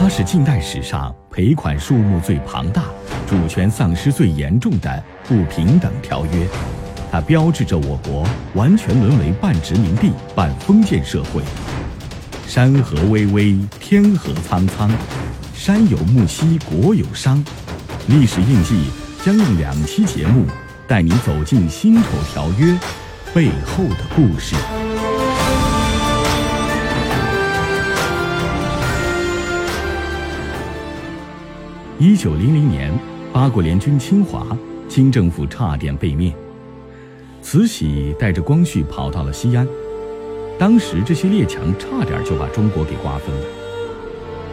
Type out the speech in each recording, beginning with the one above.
它是近代史上赔款数目最庞大、主权丧失最严重的不平等条约。它标志着我国完全沦为半殖民地半封建社会。山河巍巍，天河苍苍，山有木兮国有殇。历史印记将用两期节目带你走进辛丑条约背后的故事。一九零零年，八国联军侵华，清政府差点被灭。慈禧带着光绪跑到了西安，当时这些列强差点就把中国给瓜分了。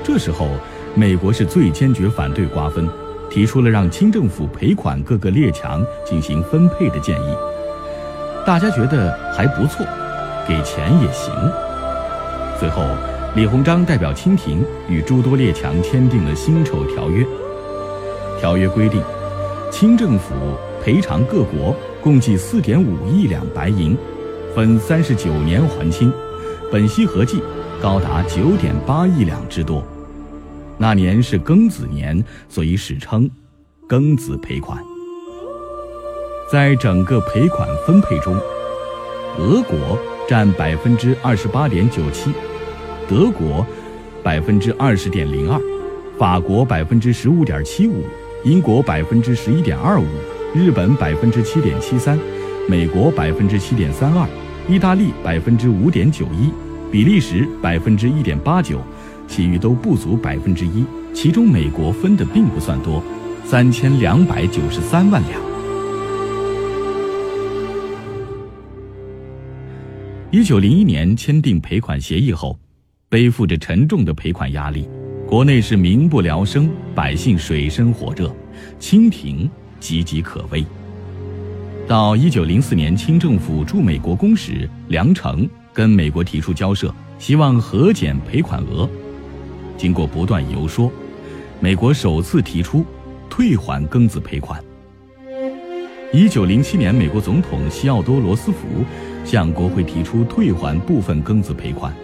这时候，美国是最坚决反对瓜分，提出了让清政府赔款各个列强进行分配的建议。大家觉得还不错，给钱也行。最后。李鸿章代表清廷与诸多列强签订了《辛丑条约》。条约规定，清政府赔偿各国共计四点五亿两白银，分三十九年还清，本息合计高达九点八亿两之多。那年是庚子年，所以史称“庚子赔款”。在整个赔款分配中，俄国占百分之二十八点九七。德国百分之二十点零二，法国百分之十五点七五，英国百分之十一点二五，日本百分之七点七三，美国百分之七点三二，意大利百分之五点九一，比利时百分之一点八九，其余都不足百分之一。其中美国分的并不算多，三千两百九十三万两。一九零一年签订赔款协议后。背负着沉重的赔款压力，国内是民不聊生，百姓水深火热，清廷岌岌可危。到一九零四年，清政府驻美国公使梁诚跟美国提出交涉，希望核减赔款额。经过不断游说，美国首次提出退还庚子赔款。一九零七年，美国总统西奥多·罗斯福向国会提出退还部分庚子赔款。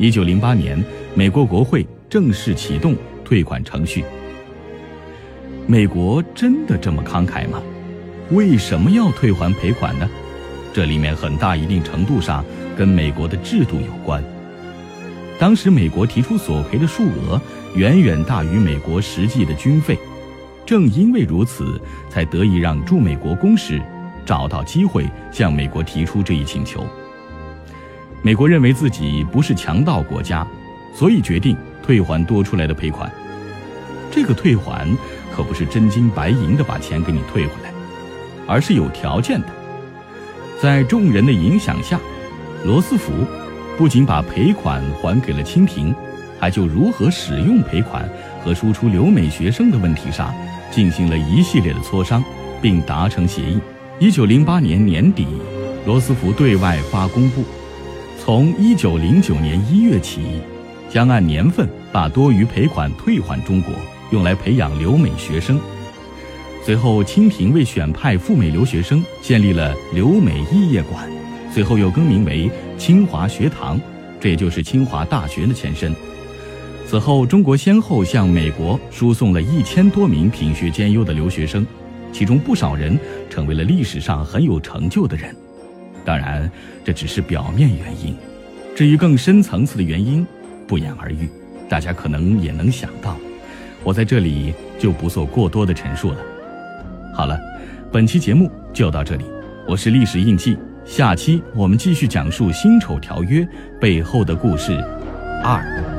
一九零八年，美国国会正式启动退款程序。美国真的这么慷慨吗？为什么要退还赔款呢？这里面很大一定程度上跟美国的制度有关。当时美国提出索赔的数额远远大于美国实际的军费，正因为如此，才得以让驻美国公使找到机会向美国提出这一请求。美国认为自己不是强盗国家，所以决定退还多出来的赔款。这个退还可不是真金白银的把钱给你退回来，而是有条件的。在众人的影响下，罗斯福不仅把赔款还给了清廷，还就如何使用赔款和输出留美学生的问题上进行了一系列的磋商，并达成协议。一九零八年年底，罗斯福对外发公布。从一九零九年一月起，将按年份把多余赔款退还中国，用来培养留美学生。随后，清廷为选派赴美留学生，建立了留美肄业馆，随后又更名为清华学堂，这也就是清华大学的前身。此后，中国先后向美国输送了一千多名品学兼优的留学生，其中不少人成为了历史上很有成就的人。当然，这只是表面原因，至于更深层次的原因，不言而喻。大家可能也能想到，我在这里就不做过多的陈述了。好了，本期节目就到这里，我是历史印记，下期我们继续讲述辛丑条约背后的故事二。